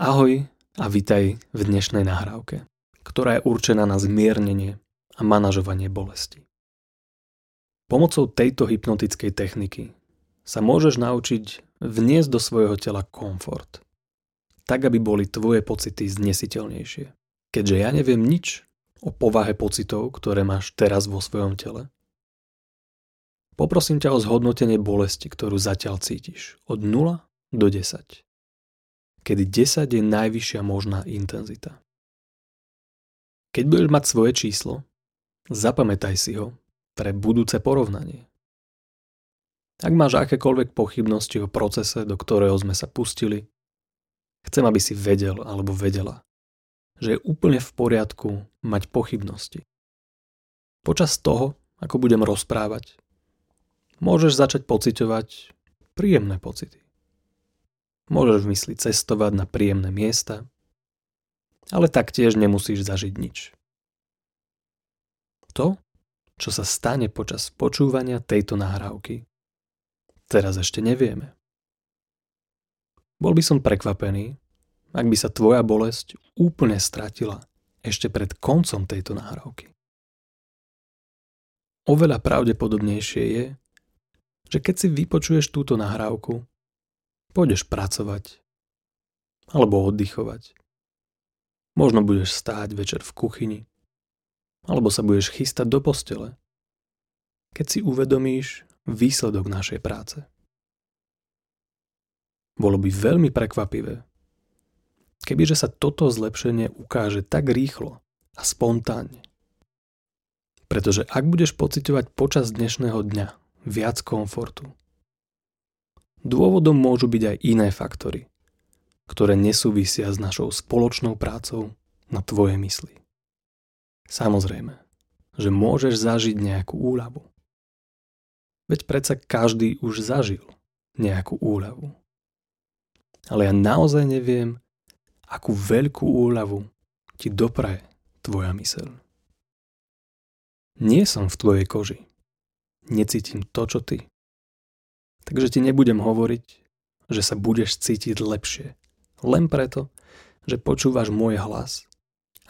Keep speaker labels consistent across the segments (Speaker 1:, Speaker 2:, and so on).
Speaker 1: Ahoj a vitaj v dnešnej nahrávke, ktorá je určená na zmiernenie a manažovanie bolesti. Pomocou tejto hypnotickej techniky sa môžeš naučiť vniesť do svojho tela komfort, tak aby boli tvoje pocity znesiteľnejšie. Keďže ja neviem nič o povahe pocitov, ktoré máš teraz vo svojom tele, poprosím ťa o zhodnotenie bolesti, ktorú zatiaľ cítiš od 0 do 10 kedy 10 je najvyššia možná intenzita. Keď budeš mať svoje číslo, zapamätaj si ho pre budúce porovnanie. Ak máš akékoľvek pochybnosti o procese, do ktorého sme sa pustili, chcem, aby si vedel alebo vedela, že je úplne v poriadku mať pochybnosti. Počas toho, ako budem rozprávať, môžeš začať pociťovať príjemné pocity. Môžeš v mysli cestovať na príjemné miesta, ale taktiež nemusíš zažiť nič. To, čo sa stane počas počúvania tejto nahrávky, teraz ešte nevieme. Bol by som prekvapený, ak by sa tvoja bolesť úplne stratila ešte pred koncom tejto nahrávky. Oveľa pravdepodobnejšie je, že keď si vypočuješ túto nahrávku, Pôjdeš pracovať. Alebo oddychovať. Možno budeš stáť večer v kuchyni. Alebo sa budeš chystať do postele. Keď si uvedomíš výsledok našej práce. Bolo by veľmi prekvapivé, kebyže sa toto zlepšenie ukáže tak rýchlo a spontánne. Pretože ak budeš pocitovať počas dnešného dňa viac komfortu, Dôvodom môžu byť aj iné faktory, ktoré nesúvisia s našou spoločnou prácou na tvoje mysli. Samozrejme, že môžeš zažiť nejakú úľavu. Veď predsa každý už zažil nejakú úľavu. Ale ja naozaj neviem, akú veľkú úľavu ti dopraje tvoja myseľ. Nie som v tvojej koži. Necítim to, čo ty. Takže ti nebudem hovoriť, že sa budeš cítiť lepšie. Len preto, že počúvaš môj hlas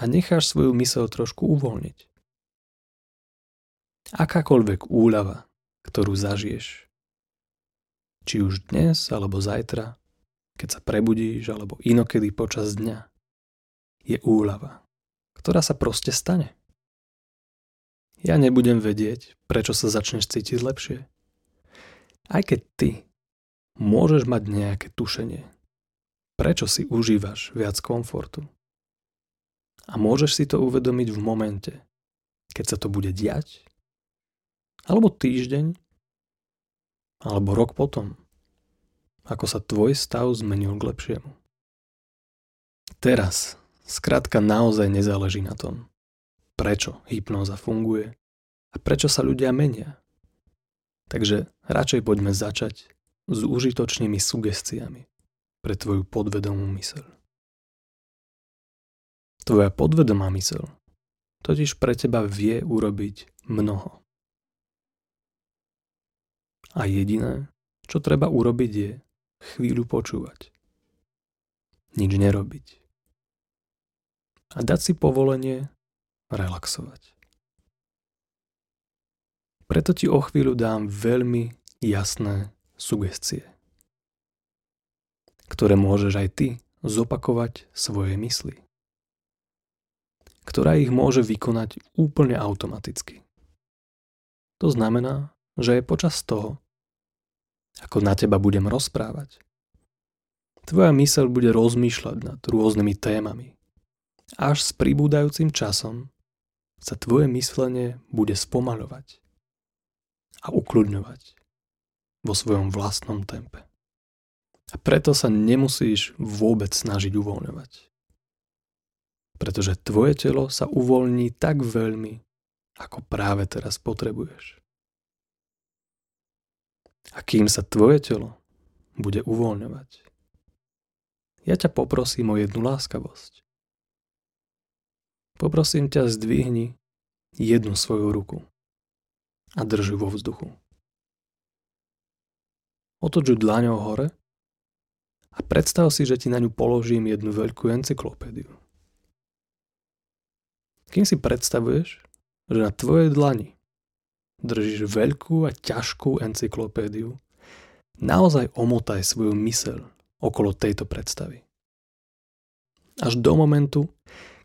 Speaker 1: a necháš svoju mysel trošku uvoľniť. Akákoľvek úľava, ktorú zažiješ, či už dnes alebo zajtra, keď sa prebudíš alebo inokedy počas dňa, je úľava, ktorá sa proste stane. Ja nebudem vedieť, prečo sa začneš cítiť lepšie. Aj keď ty môžeš mať nejaké tušenie, prečo si užívaš viac komfortu. A môžeš si to uvedomiť v momente, keď sa to bude diať, alebo týždeň, alebo rok potom, ako sa tvoj stav zmenil k lepšiemu. Teraz skrátka naozaj nezáleží na tom, prečo hypnóza funguje a prečo sa ľudia menia. Takže radšej poďme začať s užitočnými sugestiami pre tvoju podvedomú myseľ. Tvoja podvedomá myseľ totiž pre teba vie urobiť mnoho. A jediné, čo treba urobiť je chvíľu počúvať. Nič nerobiť. A dať si povolenie relaxovať. Preto ti o chvíľu dám veľmi jasné sugestie, ktoré môžeš aj ty zopakovať svoje mysli, ktorá ich môže vykonať úplne automaticky. To znamená, že je počas toho, ako na teba budem rozprávať, tvoja myseľ bude rozmýšľať nad rôznymi témami. Až s pribúdajúcim časom sa tvoje myslenie bude spomaľovať a ukludňovať vo svojom vlastnom tempe. A preto sa nemusíš vôbec snažiť uvoľňovať. Pretože tvoje telo sa uvoľní tak veľmi, ako práve teraz potrebuješ. A kým sa tvoje telo bude uvoľňovať, ja ťa poprosím o jednu láskavosť. Poprosím ťa zdvihni jednu svoju ruku a drž vo vzduchu. Otoč ju dlaňou hore A predstav si, že ti na ňu položím jednu veľkú encyklopédiu. Kým si predstavuješ, že na tvojej dlani držíš veľkú a ťažkú encyklopédiu, naozaj omotaj svoju myseľ okolo tejto predstavy. Až do momentu,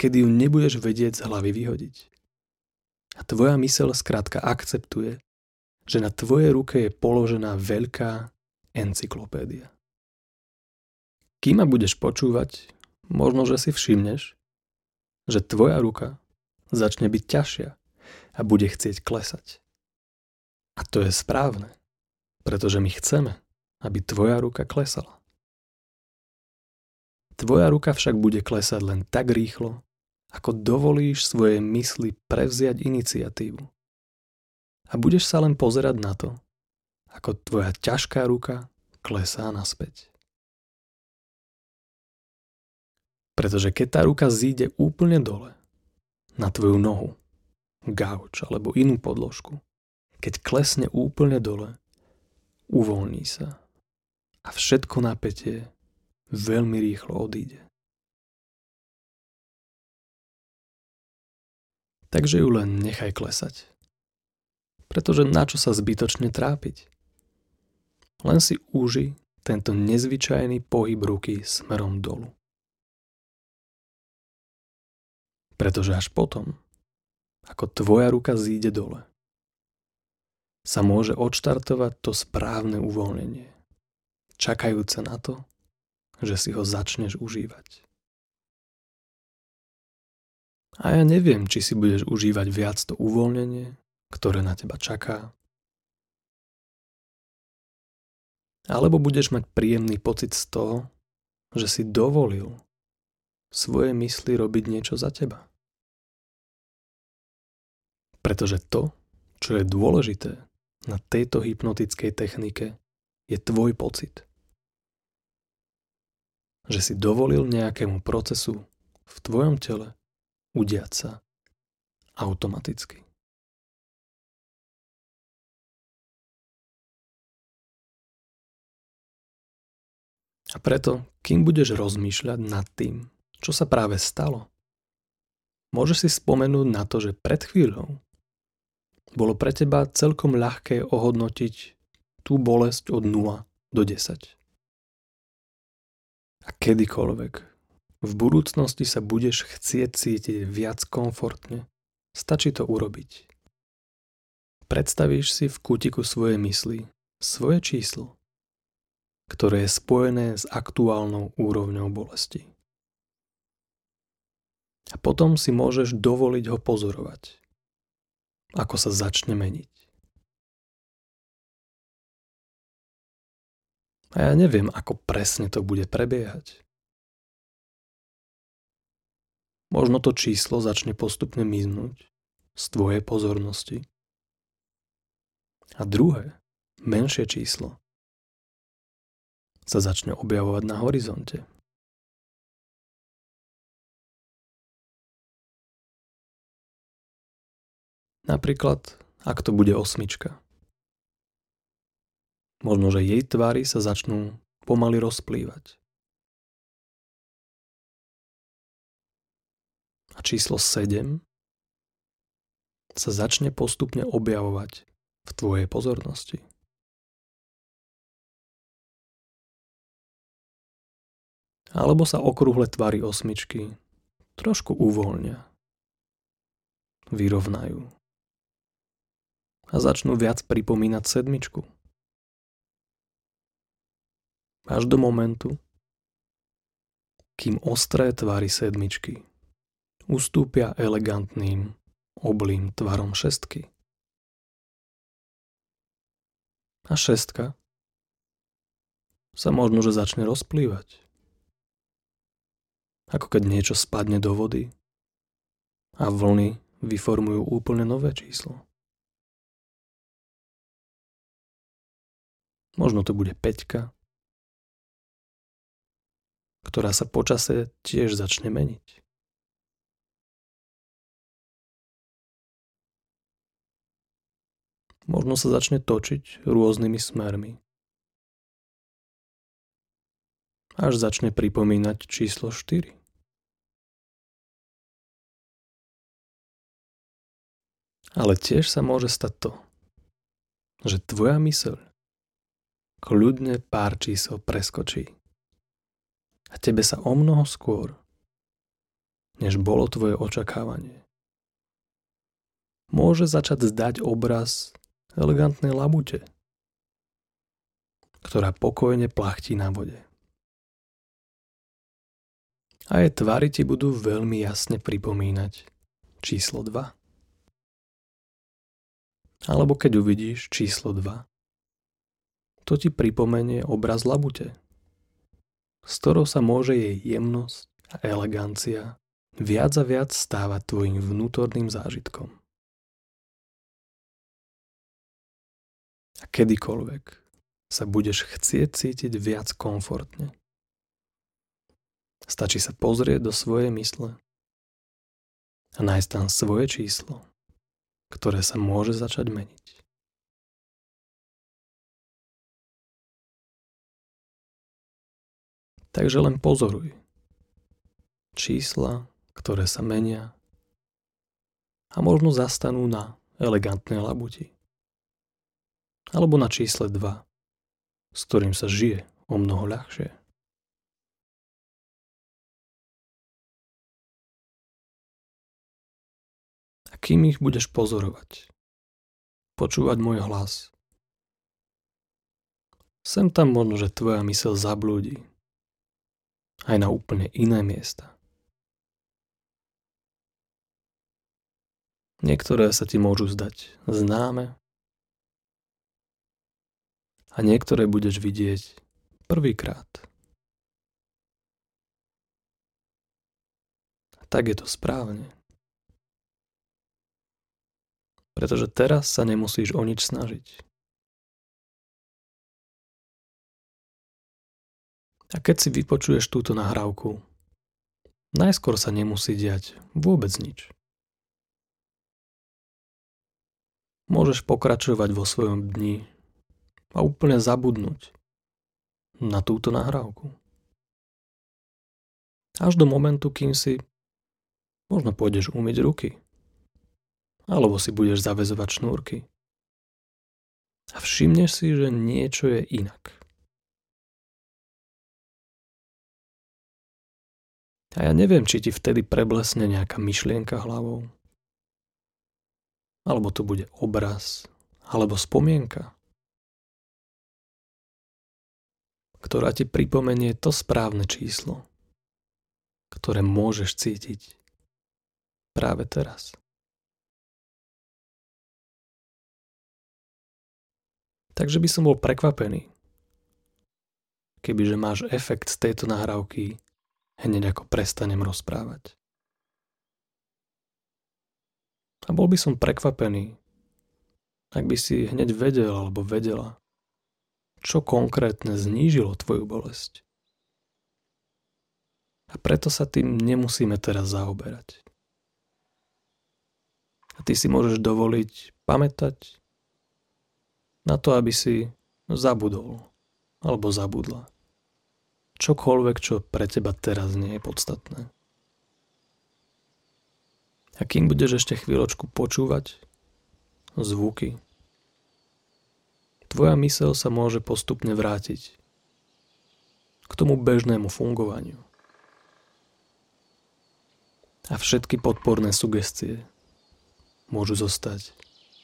Speaker 1: kedy ju nebudeš vedieť z hlavy vyhodiť. A tvoja myseľ skrátka akceptuje, že na tvojej ruke je položená veľká encyklopédia. Kým ma budeš počúvať, možno, že si všimneš, že tvoja ruka začne byť ťažšia a bude chcieť klesať. A to je správne, pretože my chceme, aby tvoja ruka klesala. Tvoja ruka však bude klesať len tak rýchlo, ako dovolíš svojej mysli prevziať iniciatívu. A budeš sa len pozerať na to, ako tvoja ťažká ruka klesá naspäť. Pretože keď tá ruka zíde úplne dole, na tvoju nohu, gauč alebo inú podložku, keď klesne úplne dole, uvoľní sa a všetko napätie veľmi rýchlo odíde. Takže ju len nechaj klesať. Pretože na čo sa zbytočne trápiť? Len si úži tento nezvyčajný pohyb ruky smerom dolu. Pretože až potom, ako tvoja ruka zíde dole, sa môže odštartovať to správne uvoľnenie, čakajúce na to, že si ho začneš užívať. A ja neviem, či si budeš užívať viac to uvoľnenie, ktoré na teba čaká. Alebo budeš mať príjemný pocit z toho, že si dovolil svoje mysli robiť niečo za teba. Pretože to, čo je dôležité na tejto hypnotickej technike, je tvoj pocit. Že si dovolil nejakému procesu v tvojom tele udiať sa automaticky. A preto, kým budeš rozmýšľať nad tým, čo sa práve stalo, môžeš si spomenúť na to, že pred chvíľou bolo pre teba celkom ľahké ohodnotiť tú bolesť od 0 do 10. A kedykoľvek v budúcnosti sa budeš chcieť cítiť viac komfortne. Stačí to urobiť. Predstavíš si v kútiku svojej mysli svoje číslo, ktoré je spojené s aktuálnou úrovňou bolesti. A potom si môžeš dovoliť ho pozorovať, ako sa začne meniť. A ja neviem, ako presne to bude prebiehať. Možno to číslo začne postupne miznúť z tvojej pozornosti. A druhé, menšie číslo, sa začne objavovať na horizonte. Napríklad, ak to bude osmička. Možno, že jej tvary sa začnú pomaly rozplývať. A číslo 7 sa začne postupne objavovať v tvojej pozornosti. Alebo sa okrúhle tvary osmičky trošku uvoľnia, vyrovnajú a začnú viac pripomínať sedmičku. Až do momentu, kým ostré tvary sedmičky ustúpia elegantným, oblým tvarom šestky. A šestka sa možno, že začne rozplývať. Ako keď niečo spadne do vody a vlny vyformujú úplne nové číslo. Možno to bude peťka, ktorá sa počase tiež začne meniť. Možno sa začne točiť rôznymi smermi. až začne pripomínať číslo 4. Ale tiež sa môže stať to, že tvoja myseľ kľudne pár čísel preskočí. A tebe sa o mnoho skôr, než bolo tvoje očakávanie, môže začať zdať obraz elegantnej labute, ktorá pokojne plachtí na vode. A jej tvary ti budú veľmi jasne pripomínať číslo 2. Alebo keď uvidíš číslo 2, to ti pripomenie obraz labute, s ktorou sa môže jej jemnosť a elegancia viac a viac stávať tvojim vnútorným zážitkom. Kedykoľvek sa budeš chcieť cítiť viac komfortne. Stačí sa pozrieť do svojej mysle a nájsť tam svoje číslo ktoré sa môže začať meniť. Takže len pozoruj čísla, ktoré sa menia a možno zastanú na elegantnej labuti. Alebo na čísle 2, s ktorým sa žije o mnoho ľahšie. kým ich budeš pozorovať. Počúvať môj hlas. Sem tam možno, že tvoja mysel zablúdi. Aj na úplne iné miesta. Niektoré sa ti môžu zdať známe a niektoré budeš vidieť prvýkrát. Tak je to správne. pretože teraz sa nemusíš o nič snažiť. A keď si vypočuješ túto nahrávku, najskôr sa nemusí diať vôbec nič. Môžeš pokračovať vo svojom dni a úplne zabudnúť na túto nahrávku. Až do momentu, kým si možno pôjdeš umyť ruky alebo si budeš zavezovať šnúrky. A všimneš si, že niečo je inak. A ja neviem, či ti vtedy preblesne nejaká myšlienka hlavou. Alebo to bude obraz, alebo spomienka, ktorá ti pripomenie to správne číslo, ktoré môžeš cítiť práve teraz. Takže by som bol prekvapený, kebyže máš efekt z tejto nahrávky hneď ako prestanem rozprávať. A bol by som prekvapený, ak by si hneď vedel alebo vedela, čo konkrétne znížilo tvoju bolesť. A preto sa tým nemusíme teraz zaoberať. A ty si môžeš dovoliť pamätať na to, aby si zabudol alebo zabudla. Čokoľvek, čo pre teba teraz nie je podstatné. A kým budeš ešte chvíľočku počúvať zvuky, tvoja mysel sa môže postupne vrátiť k tomu bežnému fungovaniu. A všetky podporné sugestie môžu zostať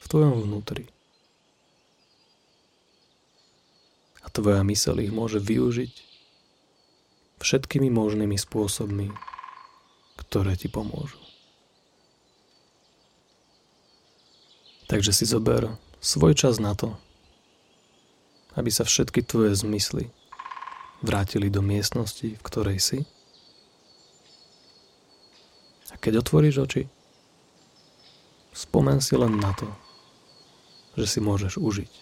Speaker 1: v tvojom vnútri. a tvoja mysel ich môže využiť všetkými možnými spôsobmi, ktoré ti pomôžu. Takže si zober svoj čas na to, aby sa všetky tvoje zmysly vrátili do miestnosti, v ktorej si. A keď otvoríš oči, spomen si len na to, že si môžeš užiť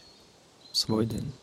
Speaker 1: svoj deň.